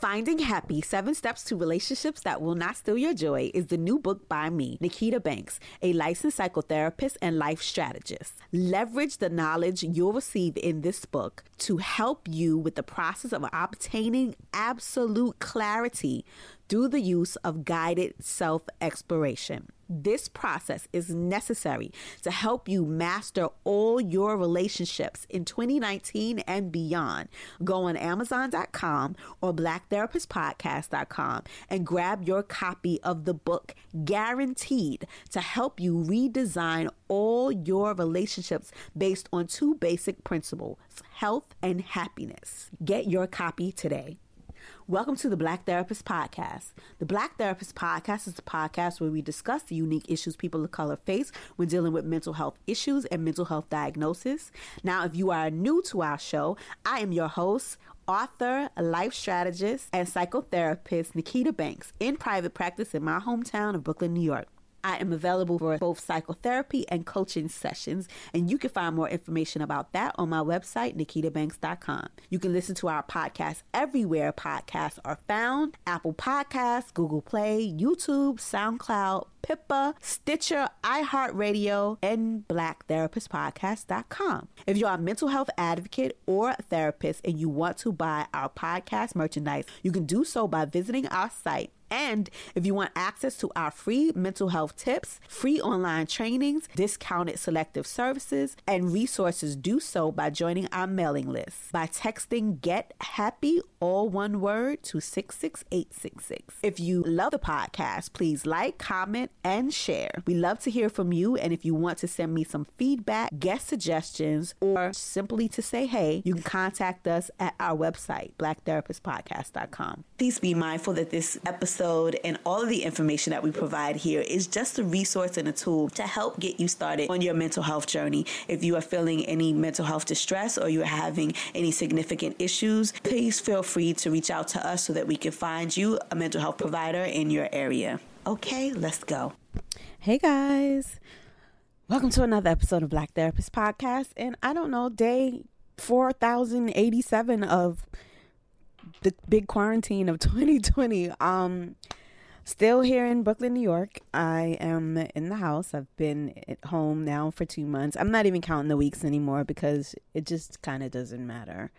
Finding Happy Seven Steps to Relationships That Will Not Steal Your Joy is the new book by me, Nikita Banks, a licensed psychotherapist and life strategist. Leverage the knowledge you'll receive in this book to help you with the process of obtaining absolute clarity through the use of guided self exploration. This process is necessary to help you master all your relationships in 2019 and beyond. Go on Amazon.com or BlackTherapistPodcast.com and grab your copy of the book, guaranteed to help you redesign all your relationships based on two basic principles health and happiness. Get your copy today. Welcome to the Black Therapist Podcast. The Black Therapist Podcast is a podcast where we discuss the unique issues people of color face when dealing with mental health issues and mental health diagnosis. Now, if you are new to our show, I am your host, author, life strategist, and psychotherapist Nikita Banks in private practice in my hometown of Brooklyn, New York. I am available for both psychotherapy and coaching sessions, and you can find more information about that on my website, nikitabanks.com. You can listen to our podcast everywhere podcasts are found Apple Podcasts, Google Play, YouTube, SoundCloud, Pippa, Stitcher, iHeartRadio, and BlackTherapistPodcast.com. If you're a mental health advocate or therapist and you want to buy our podcast merchandise, you can do so by visiting our site and if you want access to our free mental health tips, free online trainings, discounted selective services, and resources, do so by joining our mailing list by texting Get Happy, all one word, to 66866. If you love the podcast, please like, comment, and share. We love to hear from you. And if you want to send me some feedback, guest suggestions, or simply to say hey, you can contact us at our website, blacktherapistpodcast.com. Please be mindful that this episode and all of the information that we provide here is just a resource and a tool to help get you started on your mental health journey. If you are feeling any mental health distress or you're having any significant issues, please feel free to reach out to us so that we can find you a mental health provider in your area. Okay, let's go. Hey guys. Welcome to another episode of Black Therapist Podcast. And I don't know, day 4087 of the big quarantine of 2020. Um, still here in Brooklyn, New York. I am in the house. I've been at home now for two months. I'm not even counting the weeks anymore because it just kind of doesn't matter.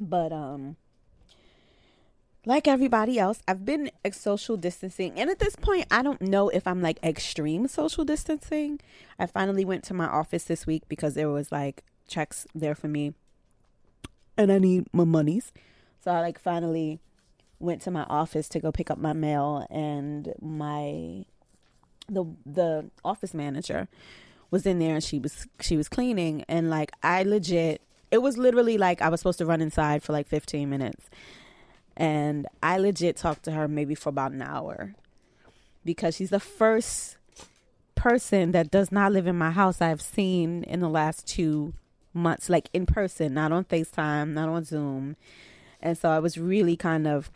But um, like everybody else, I've been social distancing, and at this point, I don't know if I'm like extreme social distancing. I finally went to my office this week because there was like checks there for me, and I need my monies. So I like finally went to my office to go pick up my mail and my the the office manager was in there and she was she was cleaning and like I legit it was literally like I was supposed to run inside for like 15 minutes and I legit talked to her maybe for about an hour because she's the first person that does not live in my house I've seen in the last 2 months like in person not on FaceTime not on Zoom and so I was really kind of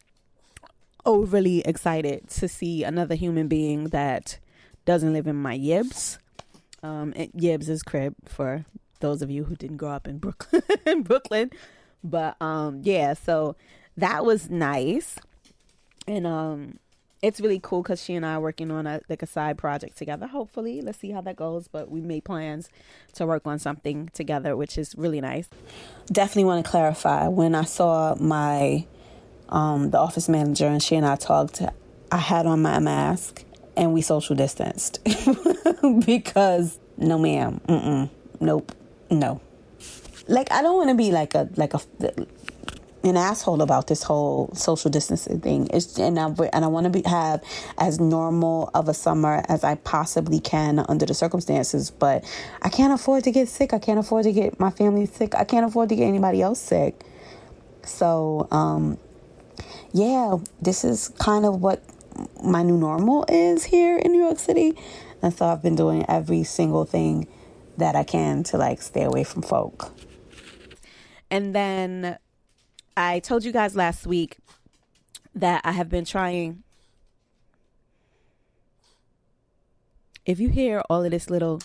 overly excited to see another human being that doesn't live in my yibs. Um, yibs is crib for those of you who didn't grow up in Brooklyn. in Brooklyn, but um, yeah, so that was nice, and um, it's really cool because she and I are working on a like a side project together. Hopefully, let's see how that goes. But we made plans to work on something together, which is really nice. Definitely want to clarify when I saw my um, the office manager and she and I talked. I had on my mask and we social distanced because no, ma'am, mm nope, no. Like I don't want to be like a like a an asshole about this whole social distancing thing. It's, and I and I want to be have as normal of a summer as I possibly can under the circumstances. But I can't afford to get sick. I can't afford to get my family sick. I can't afford to get anybody else sick. So, um, yeah, this is kind of what my new normal is here in New York City, and so I've been doing every single thing that I can to like stay away from folk. And then I told you guys last week that I have been trying. If you hear all of this little,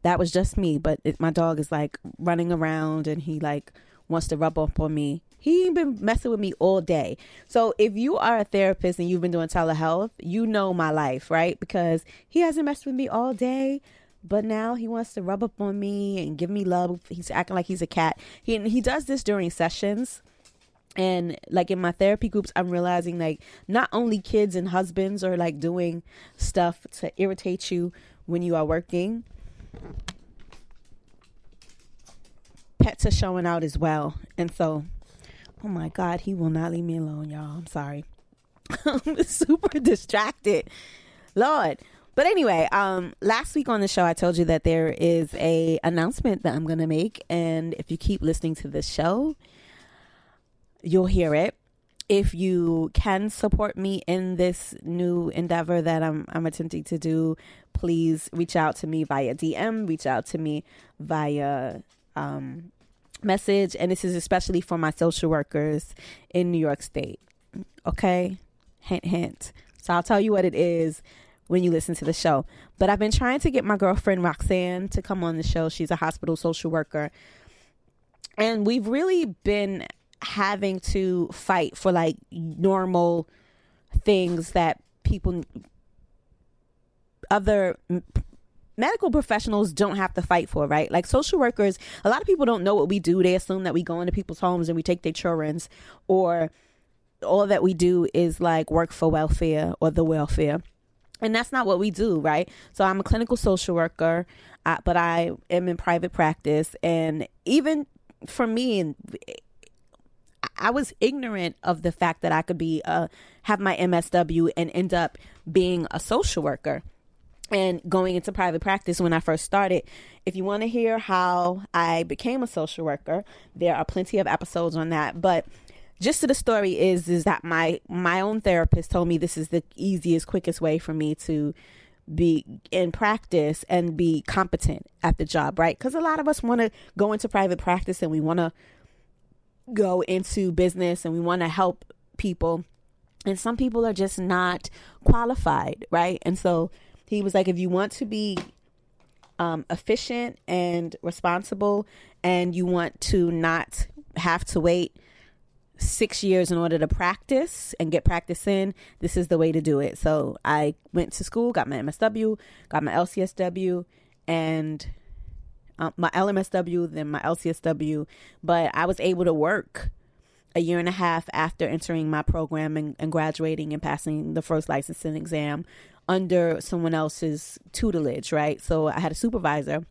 that was just me, but it, my dog is like running around and he like wants to rub up on me. He ain't been messing with me all day. So if you are a therapist and you've been doing telehealth, you know my life, right? Because he hasn't messed with me all day. But now he wants to rub up on me and give me love. He's acting like he's a cat. He he does this during sessions. And like in my therapy groups i'm realizing like not only kids and husbands are like doing stuff to irritate you when you are working pets are showing out as well. And so oh my god he will not leave me alone y'all. I'm sorry. I'm super distracted. Lord but anyway um last week on the show i told you that there is a announcement that i'm gonna make and if you keep listening to this show you'll hear it. If you can support me in this new endeavor that I'm I'm attempting to do, please reach out to me via DM, reach out to me via um, message, and this is especially for my social workers in New York State. Okay, hint hint. So I'll tell you what it is when you listen to the show. But I've been trying to get my girlfriend Roxanne to come on the show. She's a hospital social worker. And we've really been having to fight for like normal things that people other medical professionals don't have to fight for, right? Like social workers, a lot of people don't know what we do. They assume that we go into people's homes and we take their children's or all that we do is like work for welfare or the welfare. And that's not what we do, right? So I'm a clinical social worker, uh, but I am in private practice. And even for me, I was ignorant of the fact that I could be uh, have my MSW and end up being a social worker and going into private practice when I first started. If you want to hear how I became a social worker, there are plenty of episodes on that. But just to the story is is that my my own therapist told me this is the easiest, quickest way for me to be in practice and be competent at the job, right? Because a lot of us want to go into private practice and we want to go into business and we want to help people. And some people are just not qualified, right? And so he was like, if you want to be um, efficient and responsible and you want to not have to wait six years in order to practice and get practice in, this is the way to do it. So I went to school, got my MSW, got my LCSW, and um, my LMSW, then my LCSW, but I was able to work a year and a half after entering my program and, and graduating and passing the first licensing exam under someone else's tutelage, right? So I had a supervisor.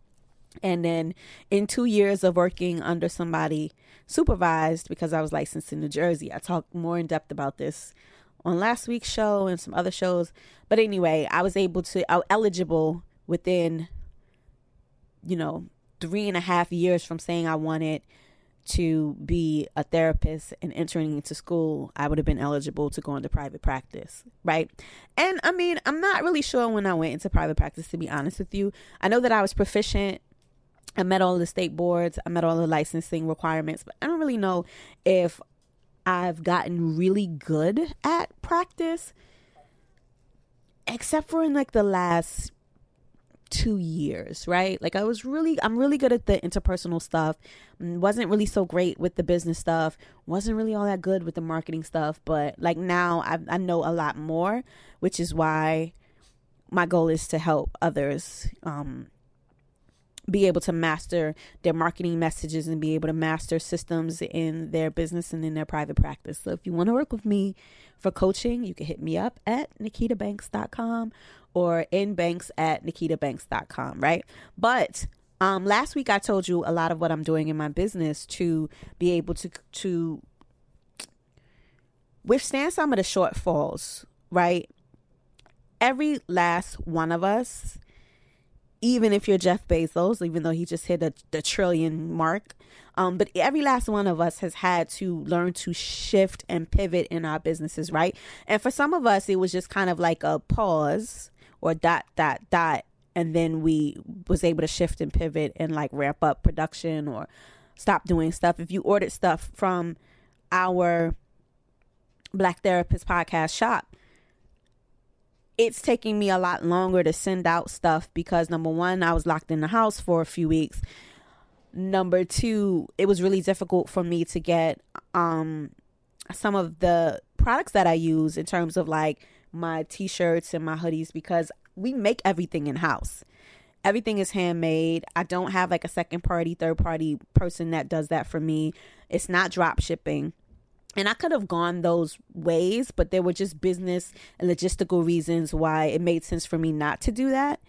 And then in two years of working under somebody supervised, because I was licensed in New Jersey, I talked more in depth about this on last week's show and some other shows. But anyway, I was able to, I was eligible within, you know, three and a half years from saying I wanted to be a therapist and entering into school, I would have been eligible to go into private practice, right? And I mean, I'm not really sure when I went into private practice, to be honest with you. I know that I was proficient. I met all the state boards, I met all the licensing requirements, but I don't really know if I've gotten really good at practice, except for in like the last two years, right? Like I was really, I'm really good at the interpersonal stuff. Mm, wasn't really so great with the business stuff. Wasn't really all that good with the marketing stuff. But like now, I, I know a lot more, which is why my goal is to help others um, be able to master their marketing messages and be able to master systems in their business and in their private practice. So if you want to work with me for coaching, you can hit me up at nikitabanks.com or inbanks at nikitabanks.com, right? But um, last week I told you a lot of what I'm doing in my business to be able to to withstand some of the shortfalls, right? Every last one of us, even if you're Jeff Bezos, even though he just hit a, the trillion mark, um, but every last one of us has had to learn to shift and pivot in our businesses, right? And for some of us, it was just kind of like a pause or dot dot dot and then we was able to shift and pivot and like ramp up production or stop doing stuff if you ordered stuff from our black therapist podcast shop it's taking me a lot longer to send out stuff because number one i was locked in the house for a few weeks Number two, it was really difficult for me to get um some of the products that I use in terms of like my t-shirts and my hoodies because we make everything in house. Everything is handmade. I don't have like a second party, third party person that does that for me. It's not drop shipping. And I could have gone those ways, but there were just business and logistical reasons why it made sense for me not to do that.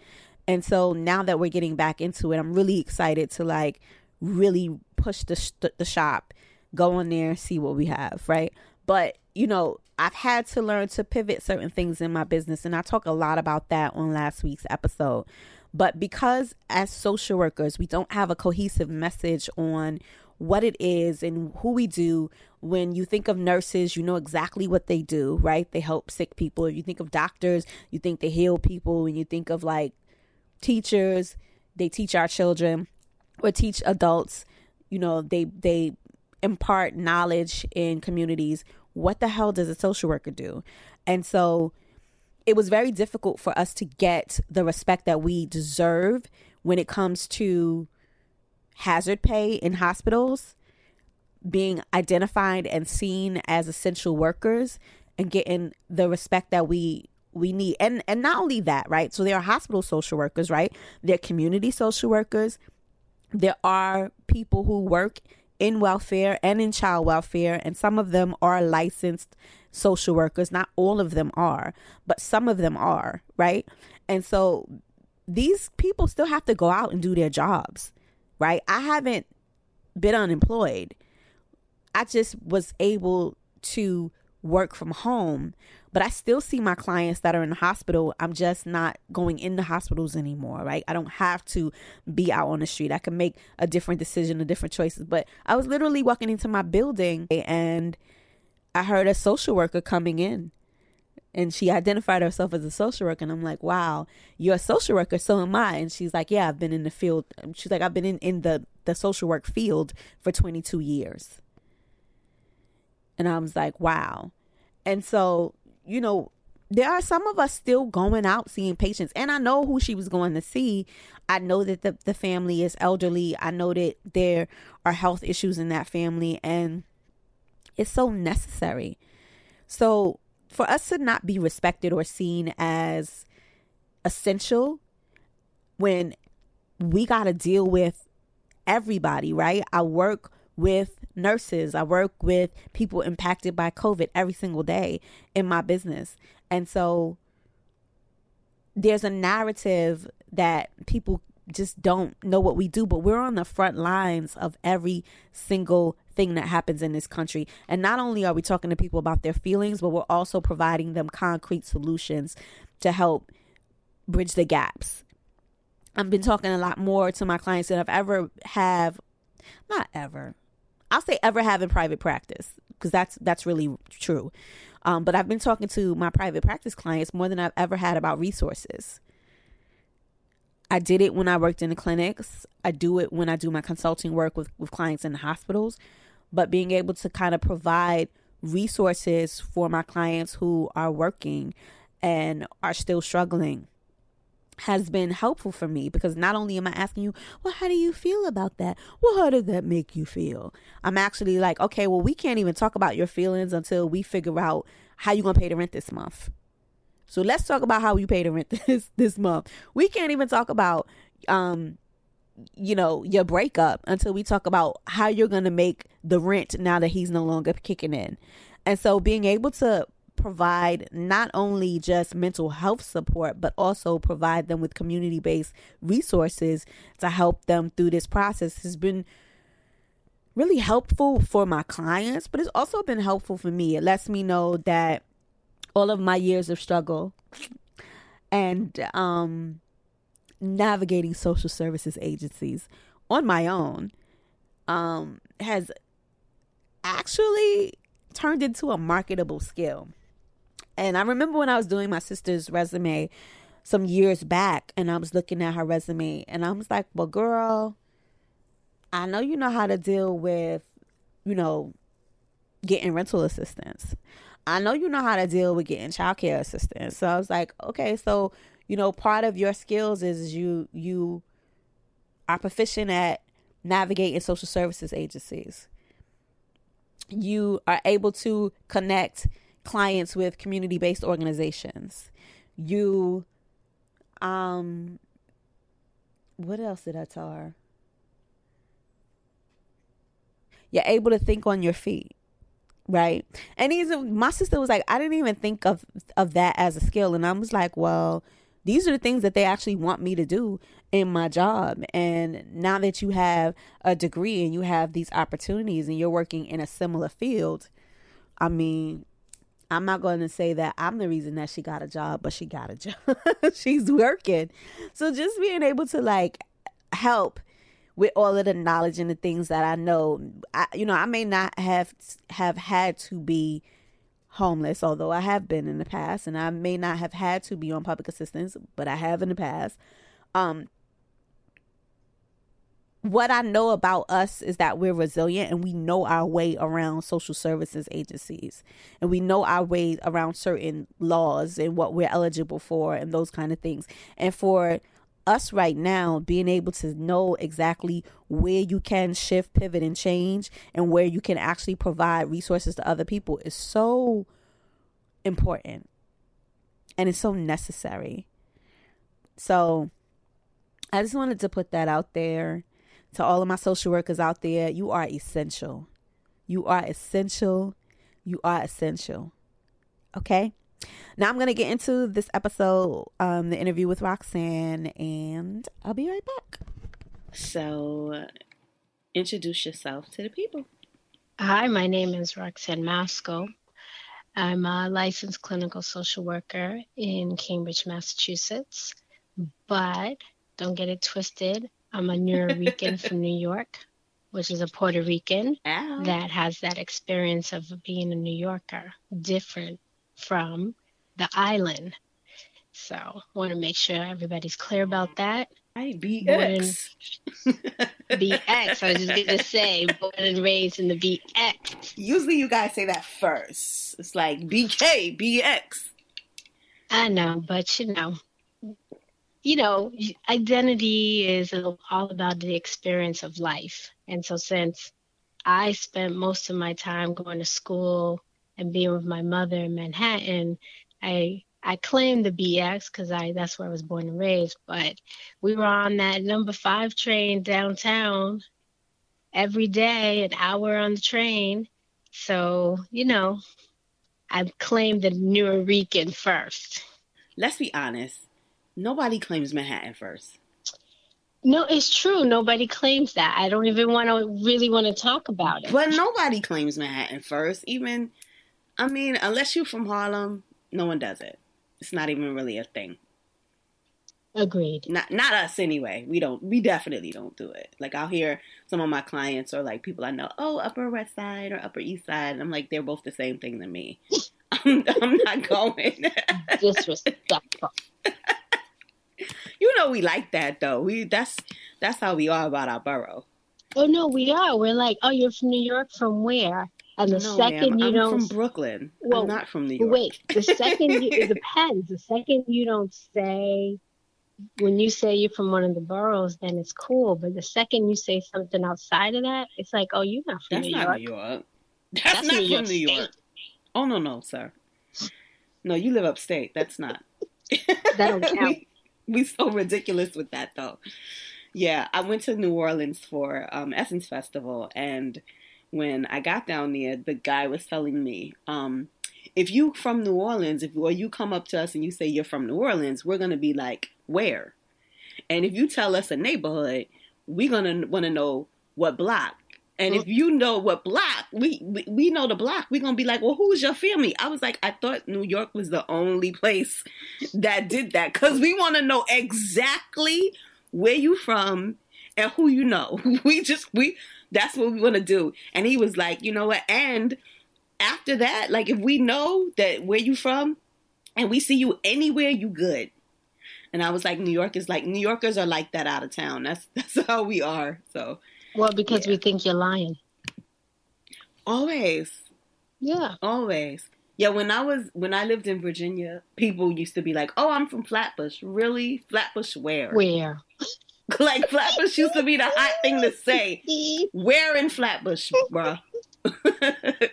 And so now that we're getting back into it, I'm really excited to like really push the the shop, go in there, see what we have, right? But, you know, I've had to learn to pivot certain things in my business and I talk a lot about that on last week's episode. But because as social workers, we don't have a cohesive message on what it is and who we do. When you think of nurses, you know exactly what they do, right? They help sick people. If you think of doctors, you think they heal people. When you think of like teachers, they teach our children or teach adults. You know, they they impart knowledge in communities. What the hell does a social worker do? And so it was very difficult for us to get the respect that we deserve when it comes to hazard pay in hospitals, being identified and seen as essential workers and getting the respect that we we need. And and not only that right? So there are hospital social workers right? There are community social workers. There are people who work in welfare and in child welfare and some of them are licensed social workers. Not all of them are but some of them are right? And so these people still have to go out and do their jobs right? I haven't been unemployed. I just was able to work from home, but I still see my clients that are in the hospital. I'm just not going into hospitals anymore, right? I don't have to be out on the street. I can make a different decision, a different choices. But I was literally walking into my building and I heard a social worker coming in and she identified herself as a social worker and i'm like wow you're a social worker so am i and she's like yeah i've been in the field um, she's like i've been in, in the, the social work field for 22 years and i was like wow. And so you know there are some of us still going out seeing patients. And i know who she was going to see. I know that the, the family is elderly. I know that there are health issues in that family. And it's so necessary. So for us to not be respected or seen as essential when we got to deal with everybody, right? I work with nurses, I work with people impacted by COVID every single day in my business. And so there's a narrative that people just don't know what we do, but we're on the front lines of every single thing that happens in this country. And not only are we talking to people about their feelings, but we're also providing them concrete solutions to help bridge the gaps. I've been mm-hmm. talking a lot more to my clients than I've ever have not ever. I'll say ever have in private practice because that's that's really true. Um, but I've been talking to my private practice clients more than I've ever had about resources. I did it when I worked in the clinics. I do it when I do my consulting work with, with clients in the hospitals. But being able to kind of provide resources for my clients who are working and are still struggling has been helpful for me because not only am I asking you, well, how do you feel about that? Well, how did that make you feel? I'm actually like, okay, well, we can't even talk about your feelings until we figure out how you're to pay the rent this month. So let's talk about how you pay the rent this this month. We can't even talk about um you know your breakup until we talk about how you're to make the rent now that he's no longer kicking in. And so being able to provide not only just mental health support but also provide them with community-based resources to help them through this process has been really helpful for my clients, but it's also been helpful for me. It lets me know that all of my years of struggle and um, navigating social services agencies on my own um, has actually turned into a marketable skill. And I remember when I was doing my sister's resume some years back and I was looking at her resume and I was like, well, girl, I know you know how to deal with, you know, getting rental assistance. I know you know how to deal with getting childcare assistance. So I was like, okay, so you know, part of your skills is you you are proficient at navigating social services agencies. You are able to connect clients with community based organizations. You, um, what else did I tell her? You're able to think on your feet right and he's my sister was like i didn't even think of of that as a skill and i was like well these are the things that they actually want me to do in my job and now that you have a degree and you have these opportunities and you're working in a similar field i mean i'm not going to say that i'm the reason that she got a job but she got a job she's working so just being able to like help with all of the knowledge and the things that I know. I, you know, I may not have have had to be homeless, although I have been in the past, and I may not have had to be on public assistance, but I have in the past. Um, what I know about us is that we're resilient and we know our way around social services agencies and we know our way around certain laws and what we're eligible for and those kind of things. And for us right now being able to know exactly where you can shift, pivot, and change, and where you can actually provide resources to other people is so important and it's so necessary. So, I just wanted to put that out there to all of my social workers out there. You are essential. You are essential. You are essential. Okay? Now I'm going to get into this episode, um, the interview with Roxanne, and I'll be right back. So, introduce yourself to the people. Hi, my name is Roxanne Masco. I'm a licensed clinical social worker in Cambridge, Massachusetts. But don't get it twisted. I'm a Puerto Rican from New York, which is a Puerto Rican Ow. Oh. that has that experience of being a New Yorker, different from the island. So I want to make sure everybody's clear about that. Hi, BX. BX. I was just going to say, born and raised in the BX. Usually you guys say that first. It's like BK, BX. I know, but you know, you know, identity is all about the experience of life. And so since I spent most of my time going to school and being with my mother in Manhattan, I I claim the BX because I that's where I was born and raised. But we were on that number five train downtown every day, an hour on the train. So you know, I claimed the Nuyorican first. Let's be honest. Nobody claims Manhattan first. No, it's true. Nobody claims that. I don't even want to really want to talk about it. But nobody claims Manhattan first. Even I mean, unless you're from Harlem, no one does it. It's not even really a thing. Agreed. Not not us anyway. We don't. We definitely don't do it. Like I'll hear some of my clients or like people I know. Oh, Upper West Side or Upper East Side. And I'm like, they're both the same thing to me. I'm, I'm not going. Disrespectful. you know we like that though. We that's that's how we are about our borough. Oh no, we are. We're like, oh, you're from New York. From where? And the no, second you I'm don't from Brooklyn. Well, I'm not from New York. Wait, the second you, it depends. The second you don't say when you say you're from one of the boroughs, then it's cool. But the second you say something outside of that, it's like, oh, you're not from That's New not York. New York. That's, That's not New York from New York. State. Oh no, no, sir. No, you live upstate. That's not. that don't count. we, we so ridiculous with that though. Yeah, I went to New Orleans for um, Essence Festival and when I got down there, the guy was telling me, um, if you from New Orleans, if or you come up to us and you say you're from New Orleans, we're gonna be like, where? And if you tell us a neighborhood, we're gonna want to know what block. And if you know what block, we, we we know the block. We're gonna be like, well, who's your family? I was like, I thought New York was the only place that did that because we want to know exactly where you from and who you know. We just we that's what we want to do. And he was like, you know what? And after that, like if we know that where you from and we see you anywhere, you good. And I was like, New York is like New Yorkers are like that out of town. That's that's how we are. So Well, because yeah. we think you're lying. Always. Yeah. Always. Yeah, when I was when I lived in Virginia, people used to be like, "Oh, I'm from Flatbush." Really? Flatbush where? Where? like Flatbush used to be the hot thing to say. Where in Flatbush, bruh?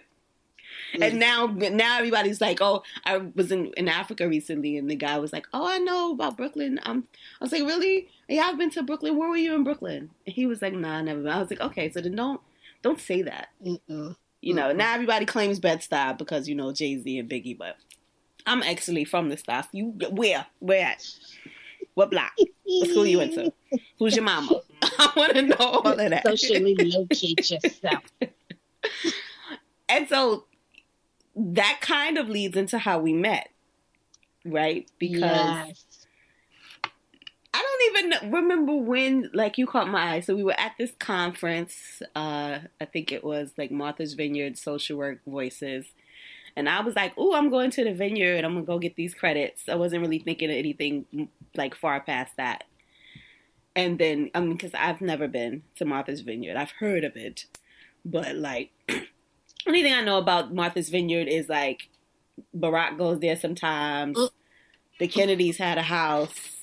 and now now everybody's like, oh, I was in, in Africa recently, and the guy was like, oh, I know about Brooklyn. Um, I was like, really? Yeah, I've been to Brooklyn. Where were you in Brooklyn? And he was like, nah, never. Been. I was like, okay, so then don't don't say that. Mm-mm. You know, mm-hmm. now everybody claims Bed Stuy because you know Jay Z and Biggie, but I'm actually from the Stuy. You where? Where at? What block? What school you went to? Who's your mama? I want to know all of that. Socially locate yourself. and so that kind of leads into how we met, right? Because yes. I don't even remember when, like, you caught my eye. So we were at this conference. Uh, I think it was like Martha's Vineyard Social Work Voices. And I was like, "Oh, I'm going to the vineyard. I'm gonna go get these credits." I wasn't really thinking of anything like far past that. And then, I mean, because I've never been to Martha's Vineyard, I've heard of it, but like only thing I know about Martha's Vineyard is like Barack goes there sometimes. Mm. The Kennedys had a house.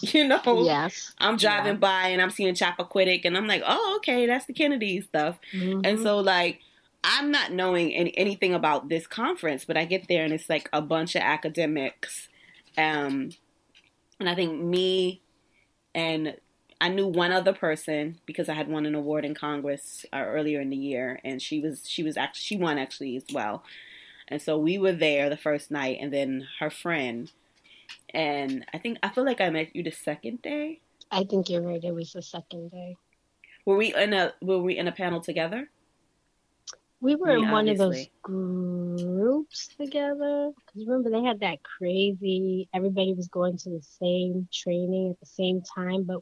You know, yes. I'm driving yeah. by and I'm seeing Chappaquiddick, and I'm like, oh, okay, that's the Kennedy stuff. Mm-hmm. And so, like, I'm not knowing any, anything about this conference, but I get there and it's like a bunch of academics. Um, and I think me and I knew one other person because I had won an award in Congress uh, earlier in the year, and she was she was actually she won actually as well. And so we were there the first night, and then her friend, and I think I feel like I met you the second day. I think you're right. It was the second day. Were we in a Were we in a panel together? We were I mean, in one obviously. of those groups together. Because remember, they had that crazy. Everybody was going to the same training at the same time, but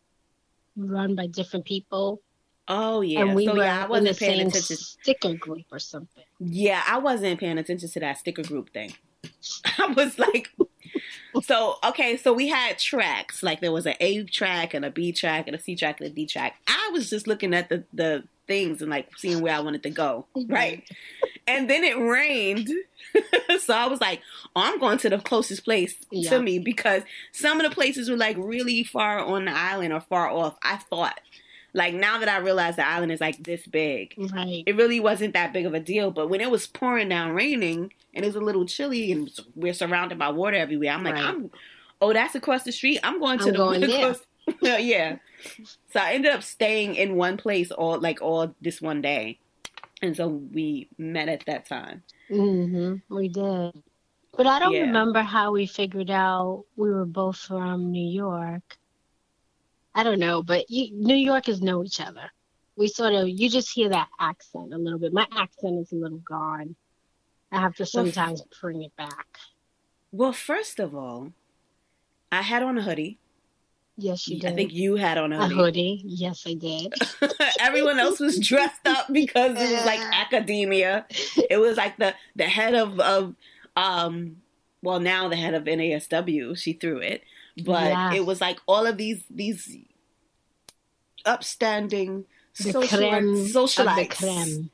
run by different people. Oh yeah, and we so, were yeah, I wasn't paying attention. Sticker group or something. Yeah, I wasn't paying attention to that sticker group thing. I was like, so okay, so we had tracks. Like there was an A track and a B track and a C track and a D track. I was just looking at the the things and like seeing where I wanted to go, mhm. right? and then it rained. so I was like, oh, I'm going to the closest place yeah. to me because some of the places were like really far on the island or far off. I thought. Like now that I realize the island is like this big, right. it really wasn't that big of a deal. But when it was pouring down raining and it was a little chilly and we're surrounded by water everywhere, I'm like, right. I'm, oh, that's across the street. I'm going to I'm the going there. yeah. So I ended up staying in one place all like all this one day and so we met at that time. Mm-hmm. We did, but I don't yeah. remember how we figured out we were both from New York. I don't know, but you, New Yorkers know each other. We sort of you just hear that accent a little bit. My accent is a little gone. I have to sometimes well, bring it back. Well, first of all, I had on a hoodie. Yes, you did. I think you had on a hoodie. A hoodie. Yes, I did. Everyone else was dressed up because it was like academia. It was like the the head of of um well now the head of NASW. She threw it, but yes. it was like all of these these upstanding the socialites,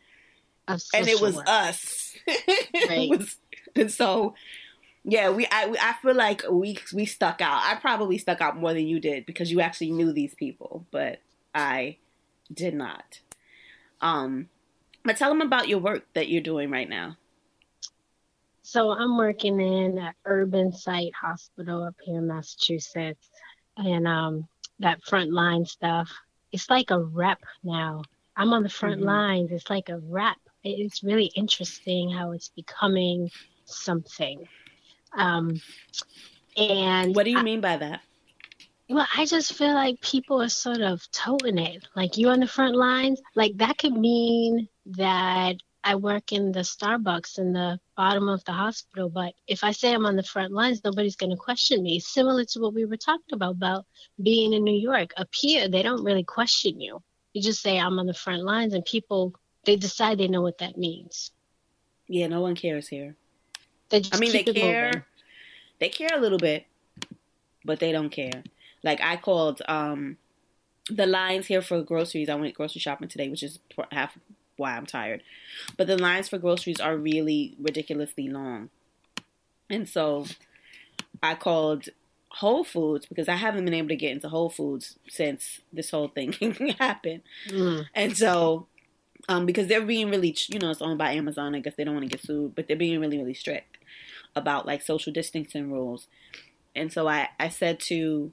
and it was work. us. Right. was, and so yeah, we I I feel like we we stuck out. I probably stuck out more than you did because you actually knew these people, but I did not. Um, but tell them about your work that you're doing right now. So I'm working in an urban site hospital up here in Massachusetts, and um, that frontline stuff. It's like a rep now. I'm on the front mm-hmm. lines. It's like a rep. It's really interesting how it's becoming something. Um, and what do you I, mean by that? Well, I just feel like people are sort of toting it. Like you on the front lines, like that could mean that I work in the Starbucks in the bottom of the hospital. But if I say I'm on the front lines, nobody's going to question me. Similar to what we were talking about about being in New York. Up here, they don't really question you. You just say I'm on the front lines, and people they decide they know what that means. Yeah, no one cares here. I mean, they care. Moving. They care a little bit, but they don't care. Like I called um, the lines here for groceries. I went grocery shopping today, which is half why I'm tired. But the lines for groceries are really ridiculously long, and so I called Whole Foods because I haven't been able to get into Whole Foods since this whole thing happened, mm. and so um, because they're being really, you know, it's owned by Amazon. I guess they don't want to get sued, but they're being really, really strict about like social distancing rules. And so I, I said to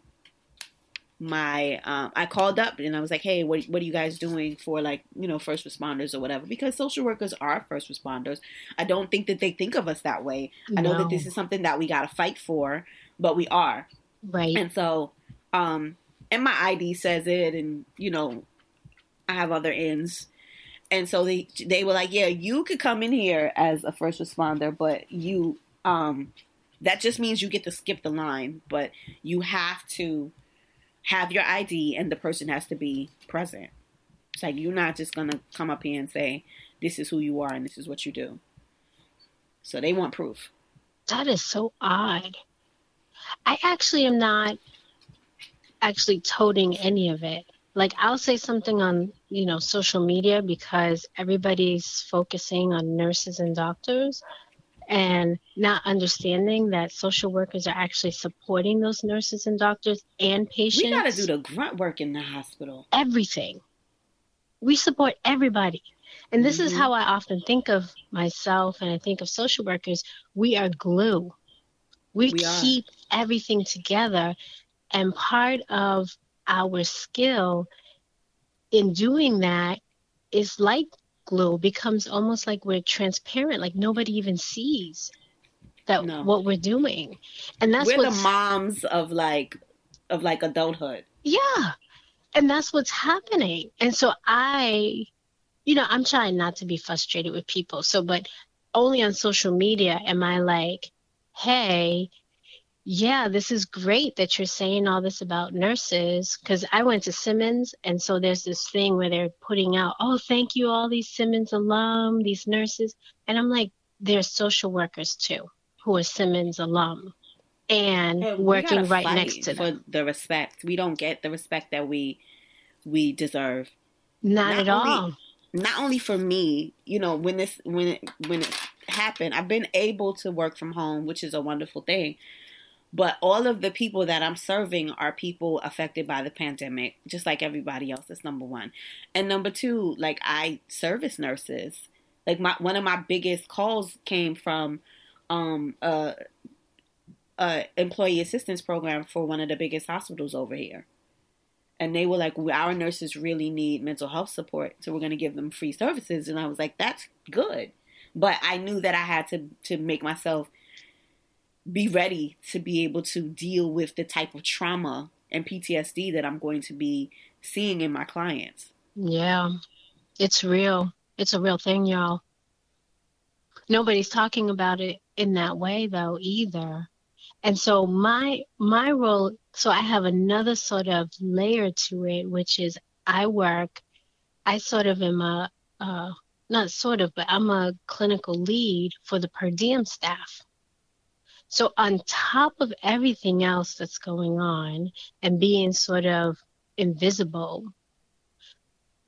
my, um, I called up and I was like, hey, what, what are you guys doing for like, you know, first responders or whatever? Because social workers are first responders. I don't think that they think of us that way. No. I know that this is something that we got to fight for, but we are. Right. And so, um, and my ID says it, and you know, I have other ends and so they they were like, yeah, you could come in here as a first responder, but you um that just means you get to skip the line, but you have to have your ID and the person has to be present. It's like you're not just gonna come up here and say this is who you are and this is what you do. So they want proof. That is so odd. I actually am not actually toting any of it like I'll say something on, you know, social media because everybody's focusing on nurses and doctors and not understanding that social workers are actually supporting those nurses and doctors and patients. We got to do the grunt work in the hospital. Everything. We support everybody. And this mm-hmm. is how I often think of myself and I think of social workers. We are glue. We, we keep are. everything together. And part of our skill in doing that is like glue becomes almost like we're transparent like nobody even sees that no. what we're doing. And that's we're the moms of like of like adulthood. Yeah. And that's what's happening. And so i you know i'm trying not to be frustrated with people. So but only on social media am i like hey yeah, this is great that you're saying all this about nurses because I went to Simmons and so there's this thing where they're putting out, oh, thank you, all these Simmons alum, these nurses. And I'm like, there's social workers too who are Simmons alum and hey, working right next to them. For the respect. We don't get the respect that we we deserve. Not, not at only, all. Not only for me, you know, when this when it when it happened, I've been able to work from home, which is a wonderful thing but all of the people that I'm serving are people affected by the pandemic, just like everybody else. That's number one. And number two, like I service nurses. Like my one of my biggest calls came from um a, a employee assistance program for one of the biggest hospitals over here. And they were like, our nurses really need mental health support, so we're going to give them free services. And I was like, that's good. But I knew that I had to to make myself be ready to be able to deal with the type of trauma and PTSD that I'm going to be seeing in my clients. Yeah, it's real. It's a real thing, y'all. Nobody's talking about it in that way though either. And so my my role so I have another sort of layer to it which is I work I sort of am a uh, not sort of but I'm a clinical lead for the per diem staff. So, on top of everything else that's going on and being sort of invisible,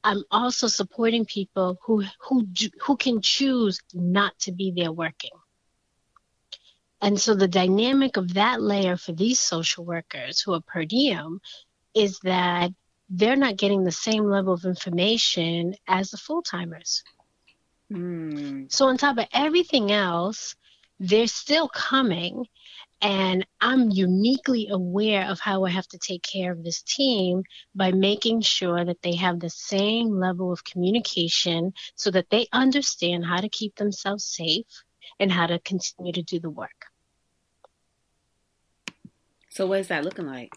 I'm also supporting people who who who can choose not to be there working. And so the dynamic of that layer for these social workers who are per diem is that they're not getting the same level of information as the full timers. Mm. So on top of everything else, they're still coming and I'm uniquely aware of how I have to take care of this team by making sure that they have the same level of communication so that they understand how to keep themselves safe and how to continue to do the work. So, what is that looking like?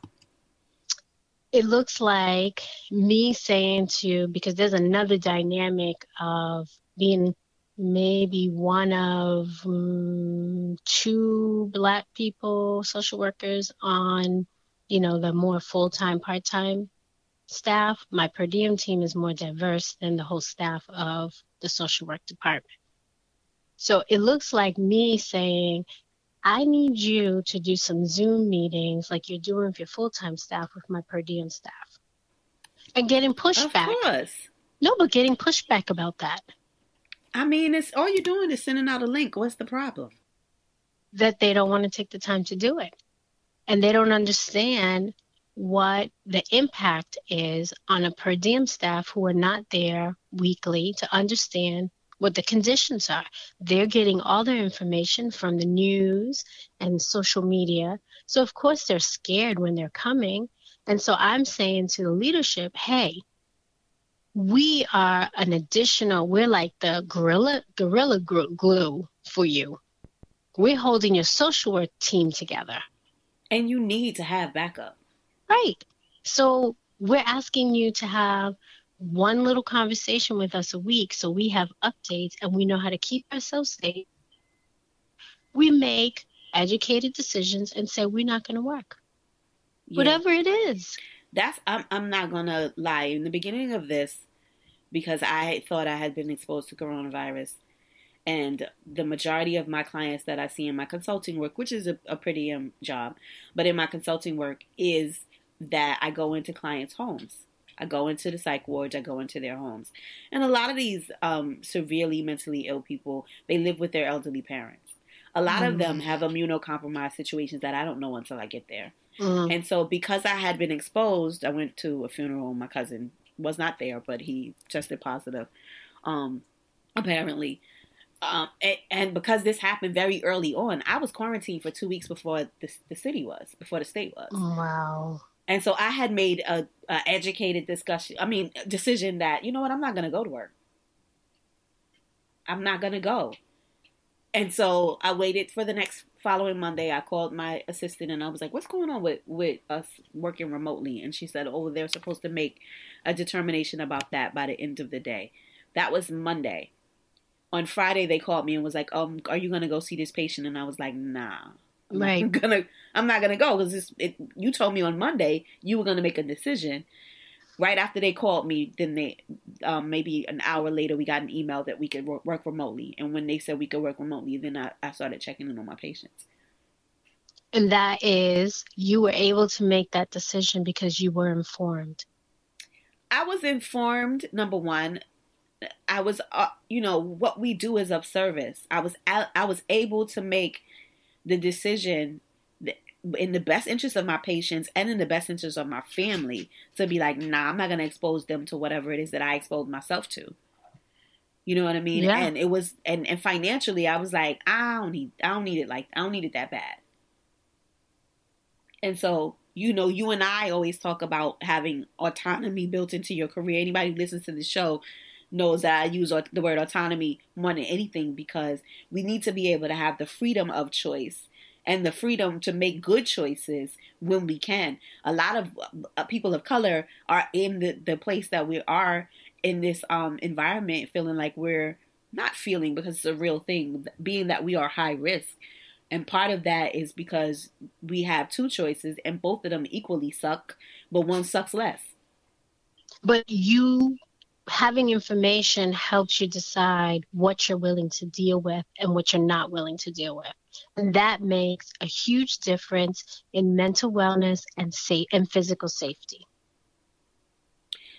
It looks like me saying to, because there's another dynamic of being maybe one of um, two black people social workers on you know the more full-time part-time staff. My per diem team is more diverse than the whole staff of the social work department. So it looks like me saying i need you to do some zoom meetings like you're doing with your full-time staff with my per diem staff. And getting pushback. of course. no but getting pushback about that I mean, it's all you're doing is sending out a link. What's the problem? That they don't want to take the time to do it. and they don't understand what the impact is on a per diem staff who are not there weekly to understand what the conditions are. They're getting all their information from the news and social media. So, of course, they're scared when they're coming. And so I'm saying to the leadership, hey, we are an additional, we're like the gorilla, gorilla glue for you. We're holding your social work team together. And you need to have backup. Right. So we're asking you to have one little conversation with us a week so we have updates and we know how to keep ourselves safe. We make educated decisions and say we're not going to work. Yeah. Whatever it is. That's I'm I'm not going to lie. In the beginning of this because I thought I had been exposed to coronavirus and the majority of my clients that I see in my consulting work, which is a, a pretty um, job, but in my consulting work is that I go into clients' homes I go into the psych wards, I go into their homes. And a lot of these um, severely mentally ill people, they live with their elderly parents. A lot mm. of them mm. have immunocompromised situations that I don't know until I get there. Mm. And so, because I had been exposed, I went to a funeral. My cousin was not there, but he tested positive, um, apparently. Um, and, and, because this happened very early on, I was quarantined for two weeks before the, the city was, before the state was. Wow. And so I had made a, a educated discussion. I mean, decision that you know what, I'm not going to go to work. I'm not going to go. And so I waited for the next following Monday. I called my assistant and I was like, "What's going on with with us working remotely?" And she said, "Oh, they're supposed to make a determination about that by the end of the day." That was Monday. On Friday, they called me and was like, "Um, are you going to go see this patient?" And I was like, "Nah." right. I'm gonna I'm not gonna go because you told me on Monday you were gonna make a decision. Right after they called me, then they um, maybe an hour later we got an email that we could work, work remotely. And when they said we could work remotely, then I, I started checking in on my patients. And that is you were able to make that decision because you were informed. I was informed. Number one, I was, uh, you know, what we do is of service. I was, I, I was able to make the decision in the best interest of my patients and in the best interest of my family to be like, nah, I'm not going to expose them to whatever it is that I exposed myself to. You know what I mean? Yeah. And it was, and, and financially, I was like, I don't need, I don't need it like, I don't need it that bad. And so, you know, you and I always talk about having autonomy built into your career. Anybody who listens to the show knows that I use the word autonomy more than anything because we need to be able to have the freedom of choice and the freedom to make good choices when we can. A lot of uh, people of color are in the, the place that we are in this um, environment feeling like we're not feeling because it's a real thing, being that we are high risk. And part of that is because we have two choices and both of them equally suck, but one sucks less. But you having information helps you decide what you're willing to deal with and what you're not willing to deal with. And that makes a huge difference in mental wellness and safe and physical safety.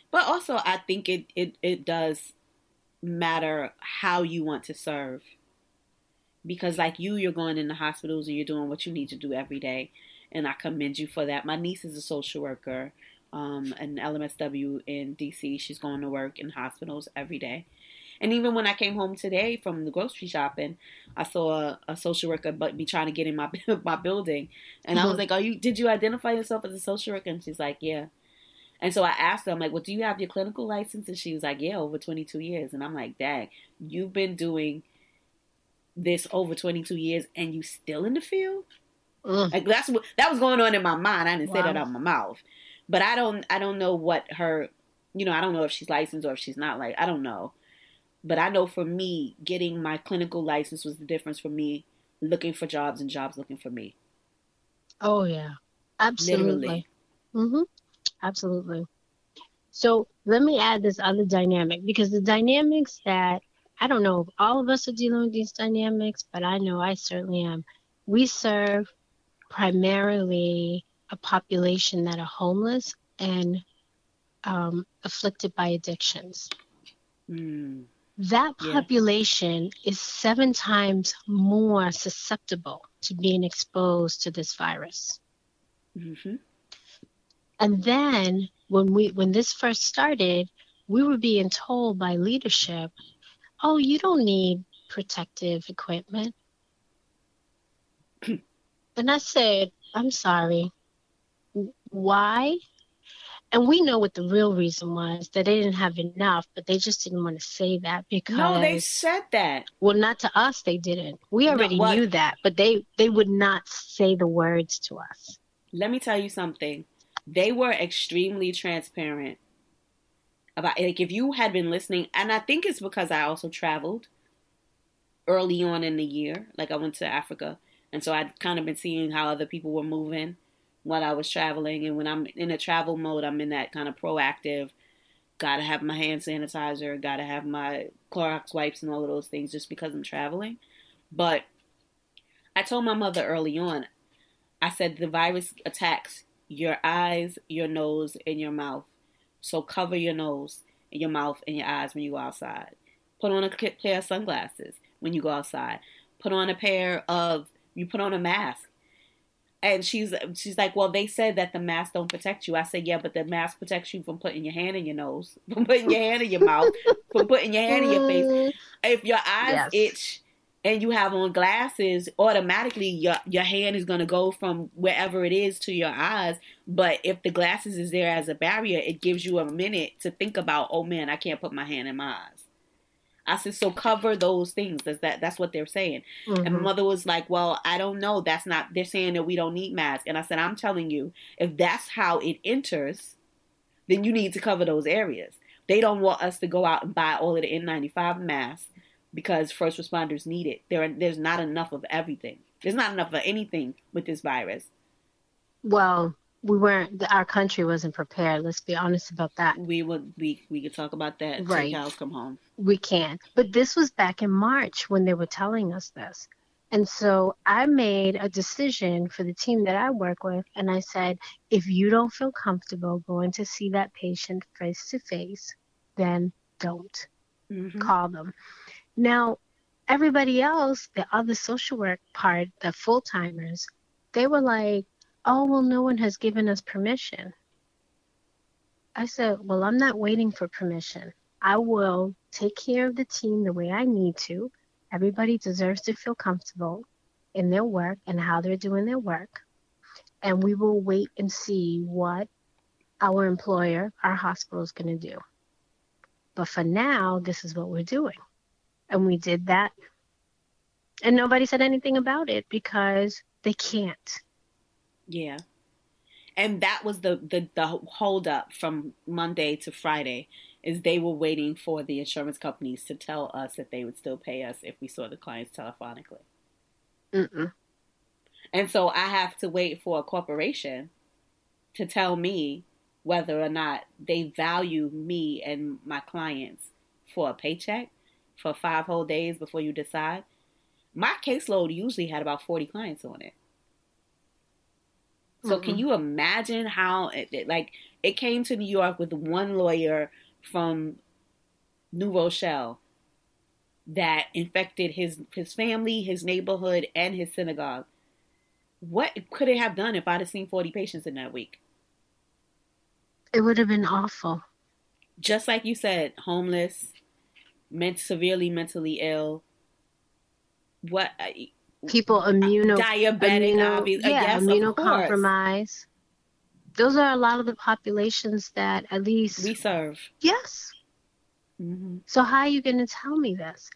But also I think it, it, it does matter how you want to serve. Because like you, you're going in the hospitals and you're doing what you need to do every day. And I commend you for that. My niece is a social worker um, an LMSW in DC. She's going to work in hospitals every day. And even when I came home today from the grocery shopping, I saw a, a social worker but be trying to get in my my building, and I was mm-hmm. like, "Are you? Did you identify yourself as a social worker?" And she's like, "Yeah." And so I asked her, I'm like, "Well, do you have your clinical license?" And she was like, "Yeah, over 22 years." And I'm like, "Dang, you've been doing this over 22 years, and you still in the field?" Mm. Like that's what that was going on in my mind. I didn't wow. say that out of my mouth. But I don't I don't know what her you know, I don't know if she's licensed or if she's not like I don't know. But I know for me, getting my clinical license was the difference for me looking for jobs and jobs looking for me. Oh yeah. Absolutely. Mhm. Absolutely. So let me add this other dynamic because the dynamics that I don't know if all of us are dealing with these dynamics, but I know I certainly am. We serve primarily a population that are homeless and um, afflicted by addictions. Mm. That population yeah. is seven times more susceptible to being exposed to this virus. Mm-hmm. And then when we when this first started, we were being told by leadership, "Oh, you don't need protective equipment." and I said, "I'm sorry. Why?" And we know what the real reason was that they didn't have enough, but they just didn't want to say that because No, they said that. well, not to us, they didn't. We already what- knew that, but they they would not say the words to us. Let me tell you something. They were extremely transparent about like if you had been listening, and I think it's because I also traveled early on in the year. Like I went to Africa, and so I'd kind of been seeing how other people were moving while I was traveling. And when I'm in a travel mode, I'm in that kind of proactive. Gotta have my hand sanitizer. Gotta have my Clorox wipes and all of those things, just because I'm traveling. But I told my mother early on. I said the virus attacks your eyes, your nose, and your mouth. So cover your nose and your mouth and your eyes when you go outside. Put on a pair of sunglasses when you go outside. Put on a pair of you put on a mask. And she's she's like, well, they said that the mask don't protect you. I said, yeah, but the mask protects you from putting your hand in your nose, from putting your hand in your mouth, from putting your hand in your face. Mm. If your eyes Yes. itch and you have on glasses, automatically your your hand is gonna go from wherever it is to your eyes. But if the glasses is there as a barrier, it gives you a minute to think about, oh man, I can't put my hand in my eyes. I said, so cover those things. That's that. That's what they're saying. And my Mhm. mother was like, well, I don't know. That's not. They're saying that we don't need masks. And I said, I'm telling you, if that's how it enters, then you need to cover those areas. They don't want us to go out and buy all of the N95 masks because first responders need it. There, there's not enough of everything. There's not enough of anything with this virus. Well, we weren't. Our country wasn't prepared. Let's be honest about that. We would we we could talk about that Right. cows come home. We can. But this was back in March when they were telling us this. And so I made a decision for the team that I work with. And I said, if you don't feel comfortable going to see that patient face to face, then don't Mhm. call them. Now, everybody else, the other social work part, the full timers, they were like, oh, well, no one has given us permission. I said, well, I'm not waiting for permission. I will take care of the team the way I need to. Everybody deserves to feel comfortable in their work and how they're doing their work. And we will wait and see what our employer, our hospital, is going to do. But for now, this is what we're doing. And we did that. And nobody said anything about it because they can't. Yeah. And that was the, the, the hold up from Monday to Friday is they were waiting for the insurance companies to tell us that they would still pay us if we saw the clients telephonically. Mm-mm. And so I have to wait for a corporation to tell me whether or not they value me and my clients for a paycheck for five whole days before you decide. My caseload usually had about 40 clients on it. So can Mhm. you imagine how it, it- like it came to New York with one lawyer from New Rochelle that infected his his family, his neighborhood, and his synagogue. What could it have done if I'd have seen 40 patients in that week? It would have been awful. Just like you said, homeless, meant severely mentally ill. What People immuno diabetic, immuno- obvious, yeah, yes, immunocompromised. Those are a lot of the populations that at least we serve. yes. hmm So how are you going to tell me this?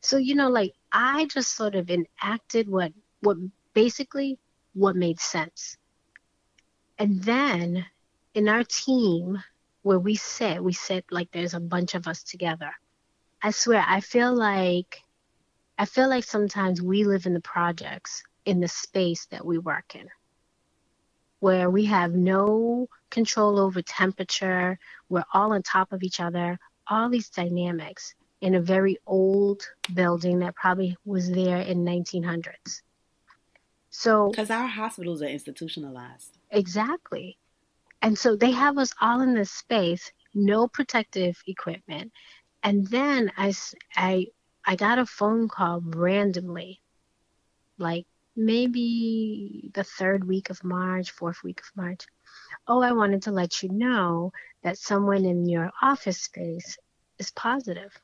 So you know, like I just sort of enacted what what basically what made sense, and then in our team where we sit, we sit like there's a bunch of us together. I swear, I feel like I feel like sometimes we live in the projects in the space that we work in, where we have no control over temperature. We're all on top of each other. All these dynamics in a very old building that probably was there in 1900s. So Because our hospitals are institutionalized. Exactly. And so they have us all in this space, no protective equipment. And then I, I, I got a phone call randomly, like maybe the third week of March, fourth week of March. Oh, I wanted to let you know that someone in your office space is positive.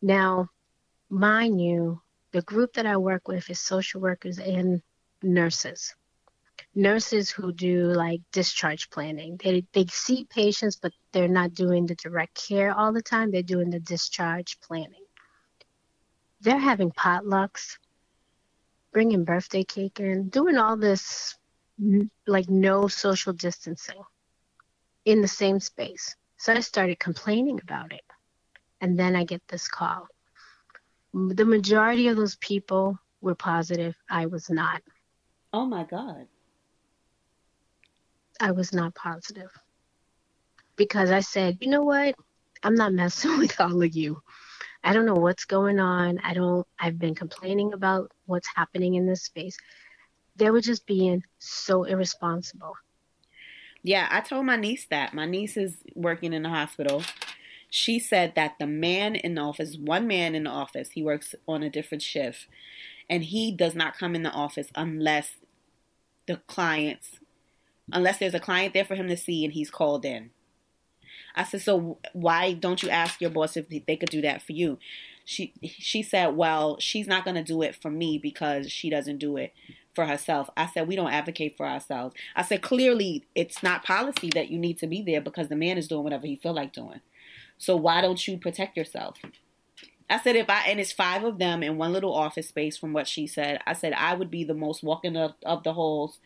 Now, mind you, the group that I work with is social workers and nurses. Nurses who do like discharge planning. They, they see patients, but they're not doing the direct care all the time. They're doing the discharge planning. They're having potlucks, bringing birthday cake in, doing all this like no social distancing in the same space. So I started complaining about it. And then I get this call. The majority of those people were positive. I was not. Oh my God. I was not positive. Because I said, you know what? I'm not messing with all of you. I don't know what's going on. I don't, I've been complaining about what's happening in this space. They were just being so irresponsible. Yeah, I told my niece that. My niece is working in the hospital. She said that the man in the office, one man in the office, he works on a different shift, and he does not come in the office unless the clients, unless there's a client there for him to see and he's called in. I said, so why don't you ask your boss if they could do that for you? She she said, well, she's not going to do it for me because she doesn't do it for herself. I said, we don't advocate for ourselves. I said, clearly it's not policy that you need to be there because the man is doing whatever he feel like doing. So why don't you protect yourself? I said, if I, and it's five of them in one little office space from what she said, I said, I would be the most walking of, of the halls.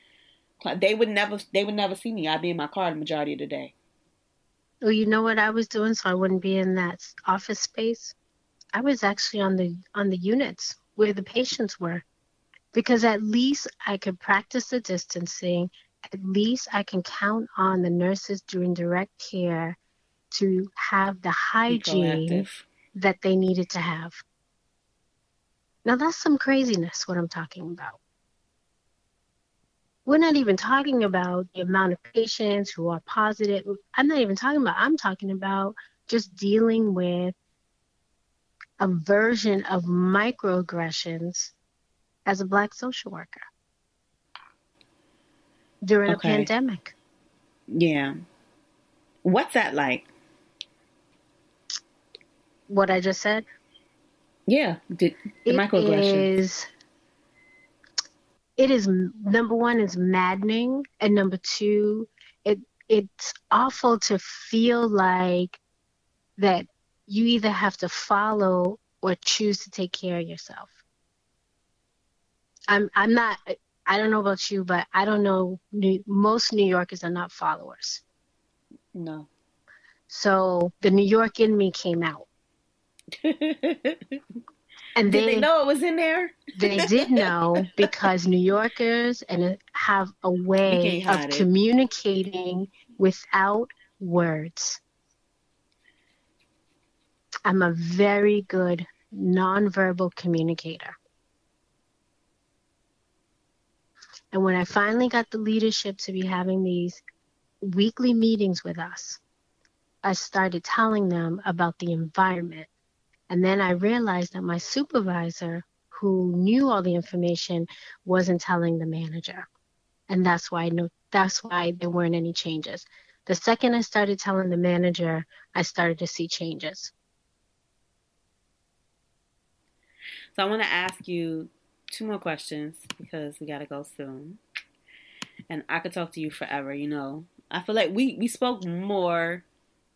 They would never, they would never see me. I'd be in my car the majority of the day. Well, you know what I was doing so I wouldn't be in that office space? I was actually on the on the units where the patients were because at least I could practice the distancing. At least I can count on the nurses doing direct care to have the hygiene that they needed to have. Now, that's some craziness, what I'm talking about. We're not even talking about the amount of patients who are positive. I'm not even talking about, I'm talking about just dealing with a version of microaggressions as a black social worker during okay. a pandemic. Yeah. What's that like? What I just said? Yeah, the, the it microaggressions. Is, it is number one is maddening, and number two, it it's awful to feel like that you either have to follow or choose to take care of yourself. I'm I'm not. I don't know about you, but I don't know. New, most New Yorkers are not followers. No. So the New York in me came out. and did they, they, know it was in there? they did know because New Yorkers and uh, have a way of it. communicating without words. I'm a very good nonverbal communicator. And when I finally got the leadership to be having these weekly meetings with us, I started telling them about the environment. And then I realized that my supervisor, who knew all the information, wasn't telling the manager. And that's why no, that's why there weren't any changes. The second I started telling the manager, I started to see changes. So I want to ask you two more questions because we got to go soon. And I could talk to you forever, you know. I feel like we, we spoke more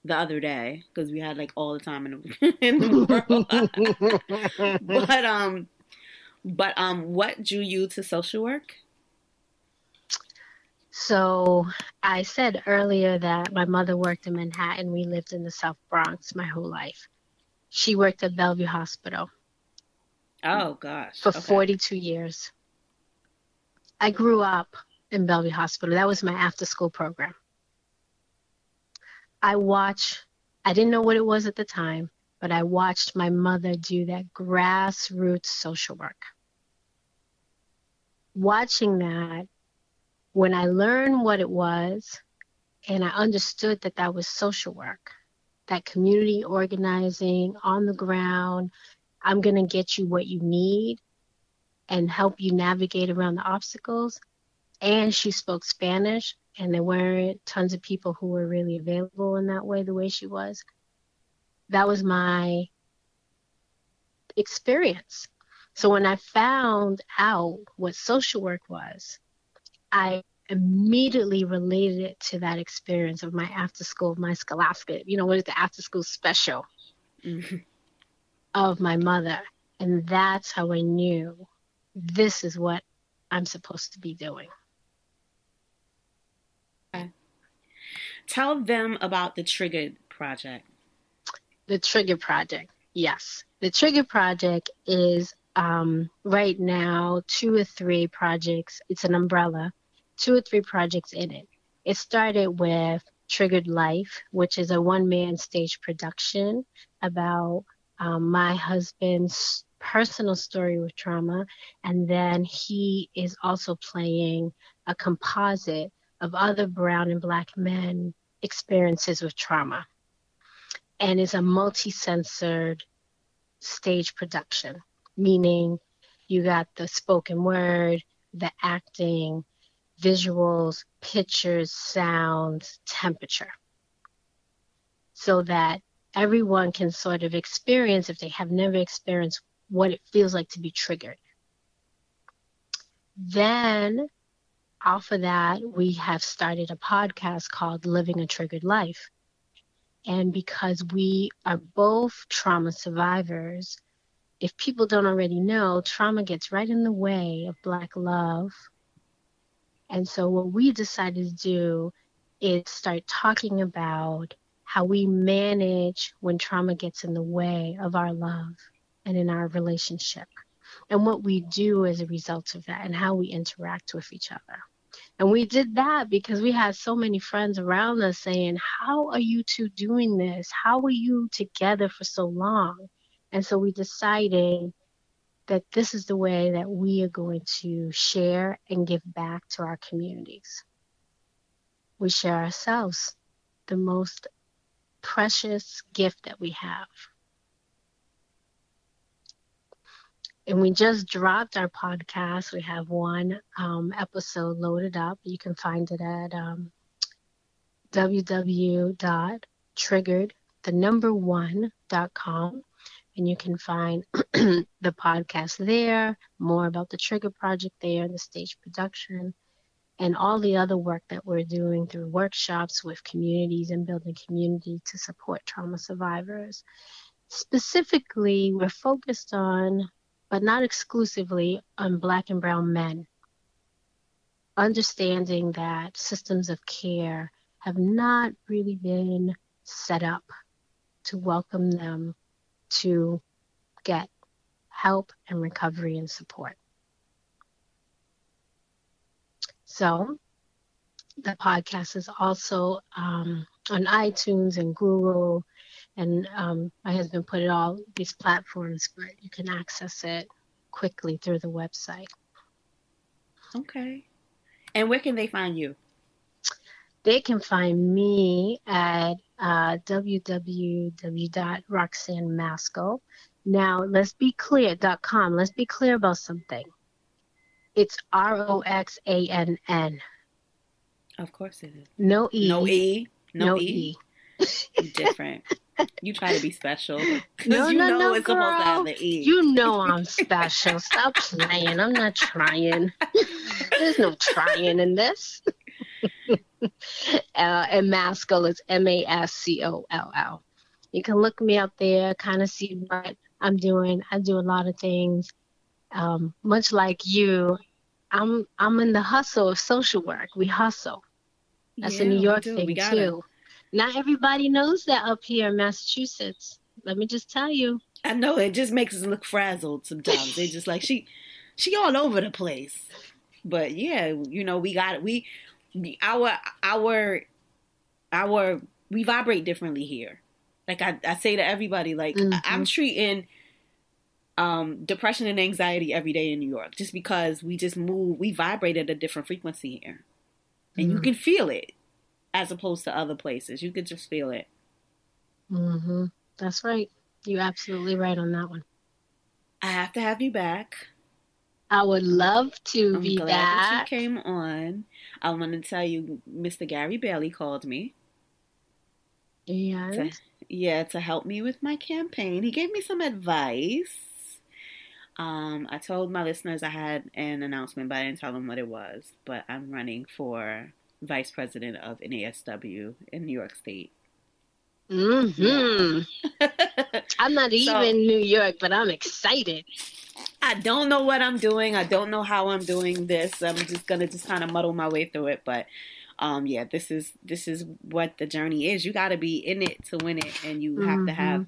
the other day because we had like all the time in the, in the world. but um but um what drew you to social work? So I said earlier that my mother worked in Manhattan. We lived in the South Bronx my whole life. She worked at Bellevue Hospital. Oh gosh. For okay. 42 years. I grew up in Bellevue Hospital. That was my after school program. I watched, I didn't know what it was at the time, but I watched my mother do that grassroots social work. Watching that, when I learned what it was and I understood that that was social work, that community organizing on the ground, I'm going to get you what you need. and help you navigate around the obstacles. And she spoke Spanish, and there weren't tons of people who were really available in that way, the way she was. That was my experience. So when I found out what social work was, I immediately related it to that experience of my after school, my scholastic, you know, what is the after school special mm-hmm. of my mother. And that's how I knew this is what I'm supposed to be doing. Tell them about the Triggered Project. The Trigger Project, yes. The Trigger Project is um, right now two or three projects. It's an umbrella, two or three projects in it. It started with Triggered Life, which is a one man stage production about um, my husband's personal story with trauma. And then he is also playing a composite of other brown and black men experiences with trauma. And is a multi censored stage production, meaning you got the spoken word, the acting, visuals, pictures, sounds, temperature. So that everyone can sort of experience, if they have never experienced what it feels like to be triggered. Then, off of that, we have started a podcast called Living a Triggered Life. And because we are both trauma survivors, if people don't already know, trauma gets right in the way of Black love. And so, what we decided to do is start talking about how we manage when trauma gets in the way of our love and in our relationship and what we do as a result of that and how we interact with each other. And we did that because we had so many friends around us saying, How are you two doing this? How are you together for so long? And so we decided that this is the way that we are going to share and give back to our communities. We share ourselves, the most precious gift that we have. And we just dropped our podcast. We have one um, episode loaded up. You can find it at um, www.triggered. And you can find the podcast there, more about the Trigger Project there, the stage production, and all the other work that we're doing through workshops with communities and building community to support trauma survivors. Specifically, we're focused on but not exclusively on Black and Brown men. Understanding that systems of care have not really been set up to welcome them to get help and recovery and support. So, the podcast is also um, on iTunes and Google and um, my husband put it all these platforms, but you can access it quickly through the website. Okay. And where can they find you? They can find me at uh, www.roxannmascoll. Now, let's be clear, .com. Let's be clear about something. It's R O X A N N. Of course it is. No E. No E. No, no E. e. different. You try to be special. No, you no, know no, girl. You know I'm special. Stop playing. I'm not trying. There's no trying in this. uh, and Mascoll is M A S C O L L. You can look me up there, kind of see what I'm doing. I do a lot of things. Um, much like you, I'm I'm in the hustle of social work. We hustle. That's yeah, a New York thing too. Not everybody knows that up here in Massachusetts. Let me just tell you. I know it just makes us look frazzled sometimes. they just like she, she all over the place. But yeah, you know we got we, our our our we vibrate differently here. Like I, I say to everybody, like mm-hmm. I'm treating um, depression and anxiety every day in New York just because we just move, we vibrate at a different frequency here, and mm-hmm. you can feel it as opposed to other places. You could just feel it. Mm-hmm. That's right. You're absolutely right on that one. I have to have you back. I would love to I'm be glad back. that you came on. I want to tell you, Mr. Gary Bailey called me. To, yeah, to help me with my campaign. He gave me some advice. Um, I told my listeners I had an announcement, but I didn't tell them what it was. But I'm running for vice president of NASW in New York State. hmm I'm not So- even in New York, but I'm excited. I don't know what I'm doing. I don't know how I'm doing this. I'm just gonna just kind of muddle my way through it. But um, yeah, this is this is what the journey is. You got to be in it to win it, and you have to have.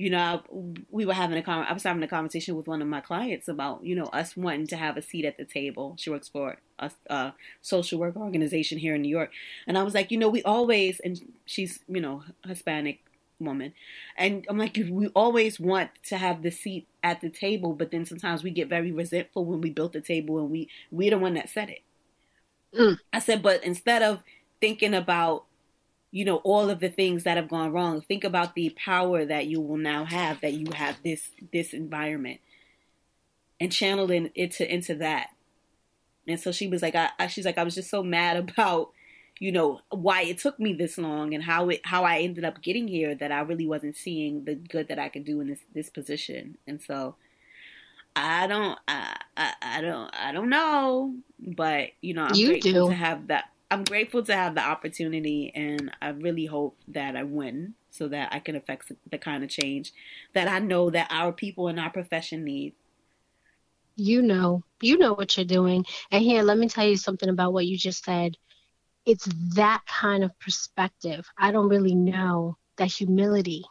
You know, we were having a con- I was having a conversation with one of my clients about you know us wanting to have a seat at the table. She works for a, a social work organization here in New York, and I was like, you know, we always and she's you know Hispanic woman. And I'm like, we always want to have the seat at the table, but then sometimes we get very resentful when we built the table and we we're the one that said it. Mm. I said, but instead of thinking about, you know, all of the things that have gone wrong, think about the power that you will now have that you have this this environment and channel in into into that. And so she was like, I, I she's like, I was just so mad about you know why it took me this long and how it how I ended up getting here that I really wasn't seeing the good that I could do in this this position and so I don't I I, I don't I don't know but you know I'm You grateful do. to have that I'm grateful to have the opportunity and I really hope that I win so that I can affect the kind of change that I know that our people in our profession need You know, you know what you're doing. And here, let me tell you something about what you just said. It's that kind of perspective. I don't really know that humility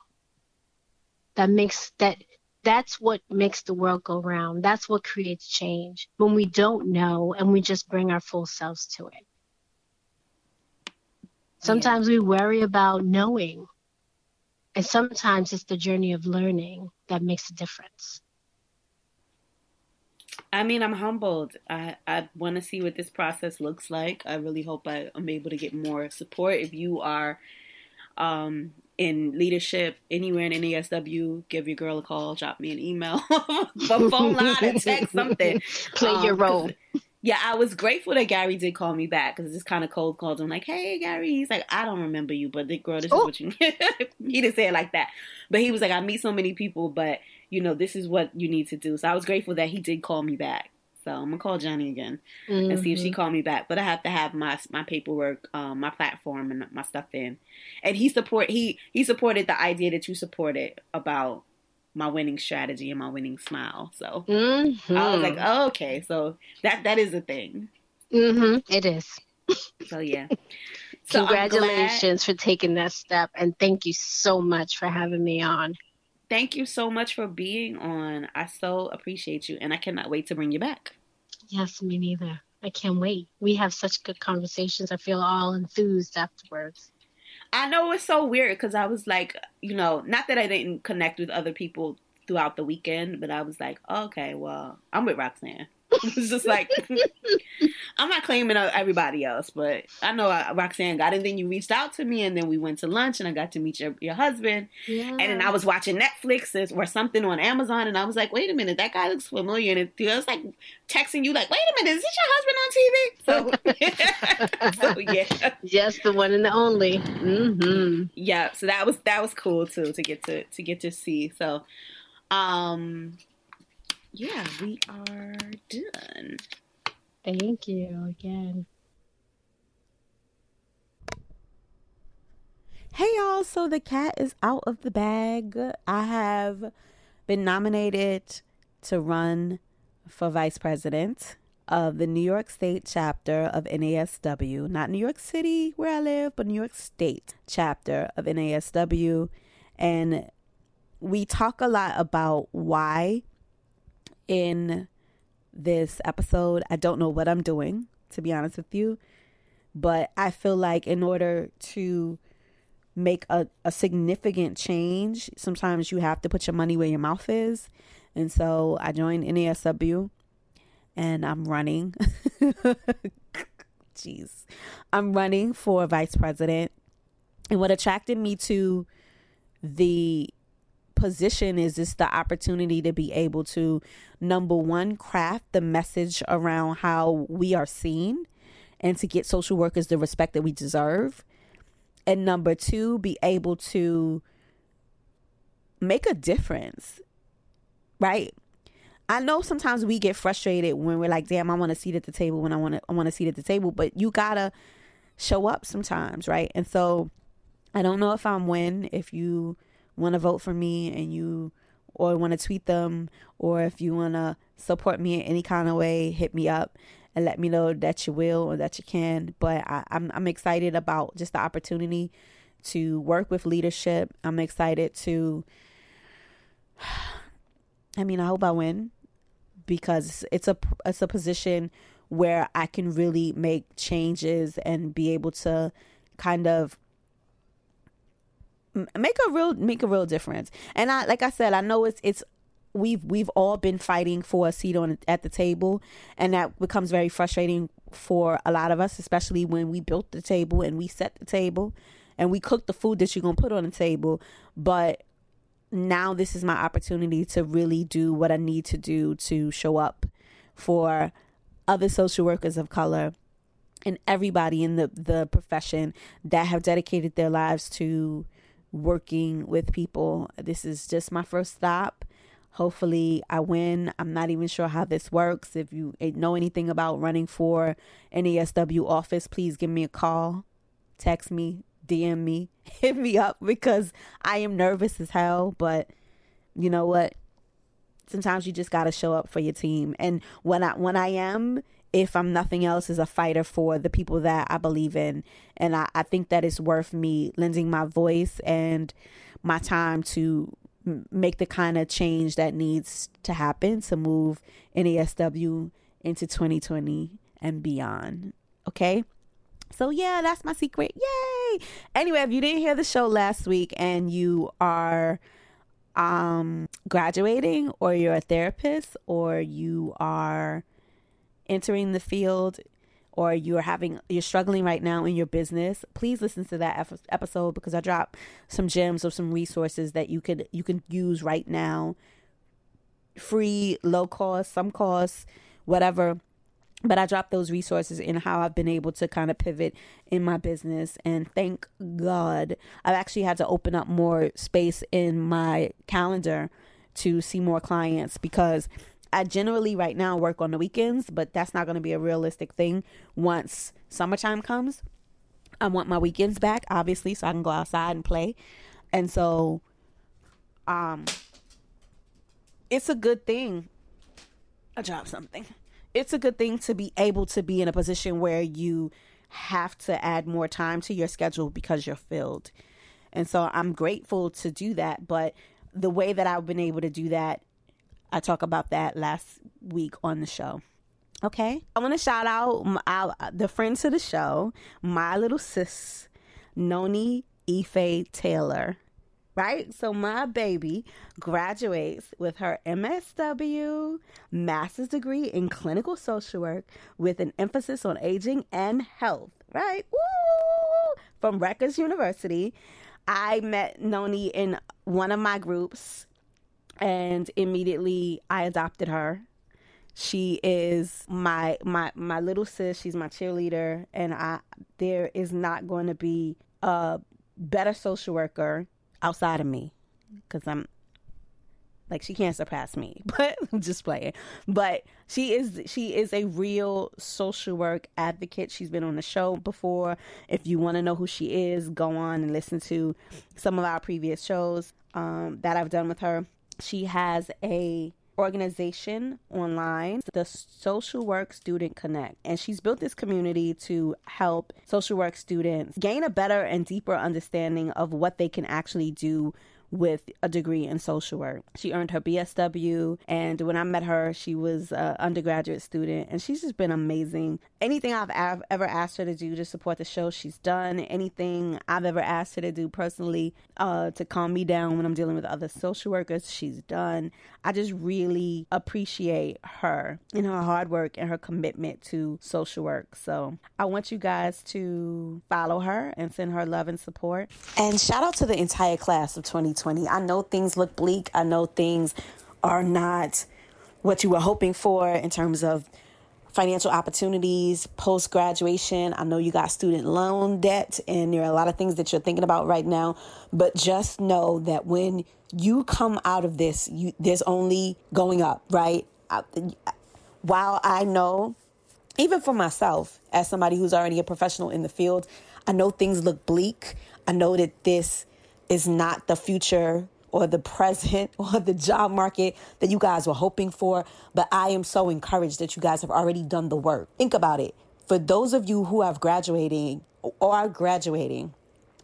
that makes that that's what makes the world go round. That's what creates change. When we don't know and we just bring our full selves to it. Sometimes we worry about knowing. And sometimes it's the journey of learning that makes a difference. I mean, I'm humbled. I, I want to see what this process looks like. I really hope I, I'm able to get more support. If you are um, in leadership anywhere in NASW, give your girl a call, drop me an email, a phone line, a text, something. Play Um, your role. Yeah, I was grateful that Gary did call me back because it's kind of cold called him like, "Hey, Gary." He's like, "I don't remember you, but the girl, this Oh. is what you." he didn't say it like that, but he was like, "I meet so many people, but you know, this is what you need to do." So I was grateful that he did call me back. So I'm gonna call Johnny again and see if she Mhm. called me back. But I have to have my my paperwork, um, my platform, and my stuff in. And he support he he supported the idea that you supported about my winning strategy and my winning smile. So Mhm. I was like, oh, okay, so that that is a thing. Mhm. It is. So yeah. So Congratulations for taking that step, and thank you so much for having me on. Thank you so much for being on. I so appreciate you, and I cannot wait to bring you back. Yes, me neither. I can't wait. We have such good conversations. I feel all enthused afterwards. I know it's so weird because I was like, you know, not that I didn't connect with other people throughout the weekend, but I was like, okay, well, I'm with Roxann. It was just like, I'm not claiming everybody else, but I know uh, Roxann got it. And then you reached out to me, and then we went to lunch, and I got to meet your, your husband. Yeah. And then I was watching Netflix or something on Amazon, and I was like, "Wait a minute, that guy looks familiar." And it, I was like texting you, like, "Wait a minute, is this your husband on TV?" So, so yeah, Just the one and the only. hmm yeah. So that was that was cool too to get to to get to see. So, um, yeah, we are done. Thank you again. Hey y'all, so the cat is out of the bag. I have been nominated to run for vice president of the New York State chapter of NASW, not New York City where I live, but New York State chapter of NASW. And we talk a lot about why in this episode. I don't know what I'm doing, to be honest with you, but I feel like in order to make a, a significant change, sometimes you have to put your money where your mouth is. And so I joined NASW and I'm running. Jeez. I'm running for vice president. And what attracted me to the position is this the opportunity to be able to number one craft the message around how we are seen and to get social workers the respect that we deserve and number two be able to make a difference right I know sometimes we get frustrated when we're like, damn, I want a seat at the table when I want to I want a seat at the table, but you gotta show up sometimes, right? And so I don't know if I'm when if you want to vote for me and you or want to tweet them or if you want to support me in any kind of way, hit me up and let me know that you will or that you can. But I, I'm I'm excited about just the opportunity to work with leadership. I'm excited to I mean, I hope I win because it's a it's a position where I can really make changes and be able to kind of make a real make a real difference. And I like I said, I know it's it's we've we've all been fighting for a seat on at the table and that becomes very frustrating for a lot of us, especially when we built the table and we set the table and we cooked the food that you're going to put on the table, but now this is my opportunity to really do what I need to do to show up for other social workers of color and everybody in the, the profession that have dedicated their lives to working with people. This is just my first stop. Hopefully, I win. I'm not even sure how this works. If you eh, know anything about running for NASW office, please give me a call, text me, DM me, hit me up because I am nervous as hell. But you know what? Sometimes you just gotta show up for your team. And when I when I am, if I'm nothing else, is a fighter for the people that I believe in. And I, I think that it's worth me lending my voice and my time to make the kind of change that needs to happen to move NASW into 2020 and beyond. Okay? So yeah, that's my secret. Yay! Anyway, if you didn't hear the show last week and you are um graduating or you're a therapist or you are entering the field or you're having you're struggling right now in your business please listen to that episode because i drop some gems of some resources that you could you can use right now free low cost some cost whatever but I dropped those resources in how I've been able to kind of pivot in my business. And thank God, I've actually had to open up more space in my calendar to see more clients because I generally right now work on the weekends, but that's not going to be a realistic thing once summertime comes. I want my weekends back, obviously, so I can go outside and play. And so, um, it's a good thing. I dropped something it's a good thing to be able to be in a position where you have to add more time to your schedule because you're filled. And so I'm grateful to do that. But the way that I've been able to do that, I talk about that last week on the show. Okay. I want to shout out my, the friends to the show, my little sis, Noni Ife Taylor right? So my baby graduates with her MSW master's degree in clinical social work with an emphasis on aging and health, right? Woo! From Rutgers University. I met Noni in one of my groups and immediately I adopted her. She is my my my little sis, she's my cheerleader. And I there is not going to be a better social worker outside of me. Because I'm like she can't surpass me but i'm just playing. But she is she is a real social work advocate. She's been on the show before. If you want to know who she is go on and listen to some of our previous shows um, that i've done with her she has a organization online, the Social Work Student Connect. And she's built this community to help social work students gain a better and deeper understanding of what they can actually do with a degree in social work. She earned her BSW, and when I met her, she was an undergraduate student, and she's just been amazing. Anything I've ever asked her to do to support the show, she's done. Anything I've ever asked her to do personally uh, to calm me down when I'm dealing with other social workers, she's done. I just really appreciate her and her hard work and her commitment to social work. So I want you guys to follow her and send her love and support. And shout out to the entire class of 2020 2020. I know things look bleak. I know things are not what you were hoping for in terms of financial opportunities post graduation. I know you got student loan debt, and there are a lot of things that you're thinking about right now. But just know that when you come out of this, you, there's only going up, right? While I know, even for myself, as somebody who's already a professional in the field, I know things look bleak. I know that this is not the future or the present or the job market that you guys were hoping for, but I am so encouraged that you guys have already done the work. Think about it. For those of you who have graduating or are graduating,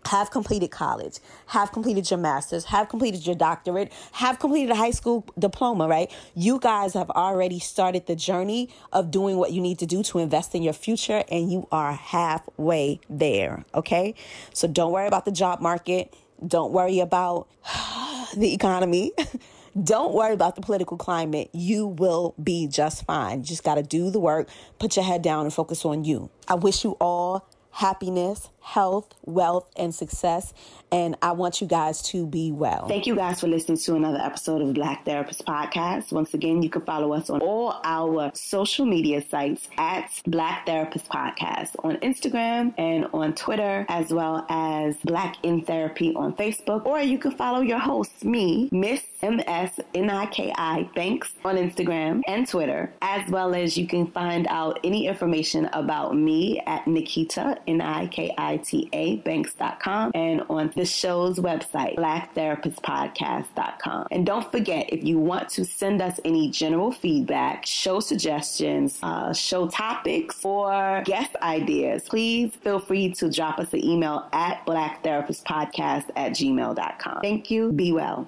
have completed college, have completed your master's, have completed your doctorate, have completed a high school diploma, right? You guys have already started the journey of doing what you need to do to invest in your future, and you are halfway there, okay? So don't worry about the job market. Don't worry about the economy. Don't worry about the political climate. You will be just fine. You just got to do the work, put your head down, and focus on you. I wish you all happiness, health, wealth, and success. And I want you guys to be well. Thank you guys for listening to another episode of Black Therapist Podcast. Once again, you can follow us on all our social media sites at Black Therapist Podcast on Instagram and on Twitter, as well as Black in Therapy on Facebook. Or you can follow your host, me, Miss M-S-N-I-K-I Banks on Instagram and Twitter, as well as you can find out any information about me at Nikita, N-I-K-I-T-A Banks.com and on show's website, blacktherapistpodcast.com. And don't forget, if you want to send us any general feedback, show suggestions, uh, show topics, or guest ideas, please feel free to drop us an email at blacktherapistpodcast at gmail.com. Thank you. Be well.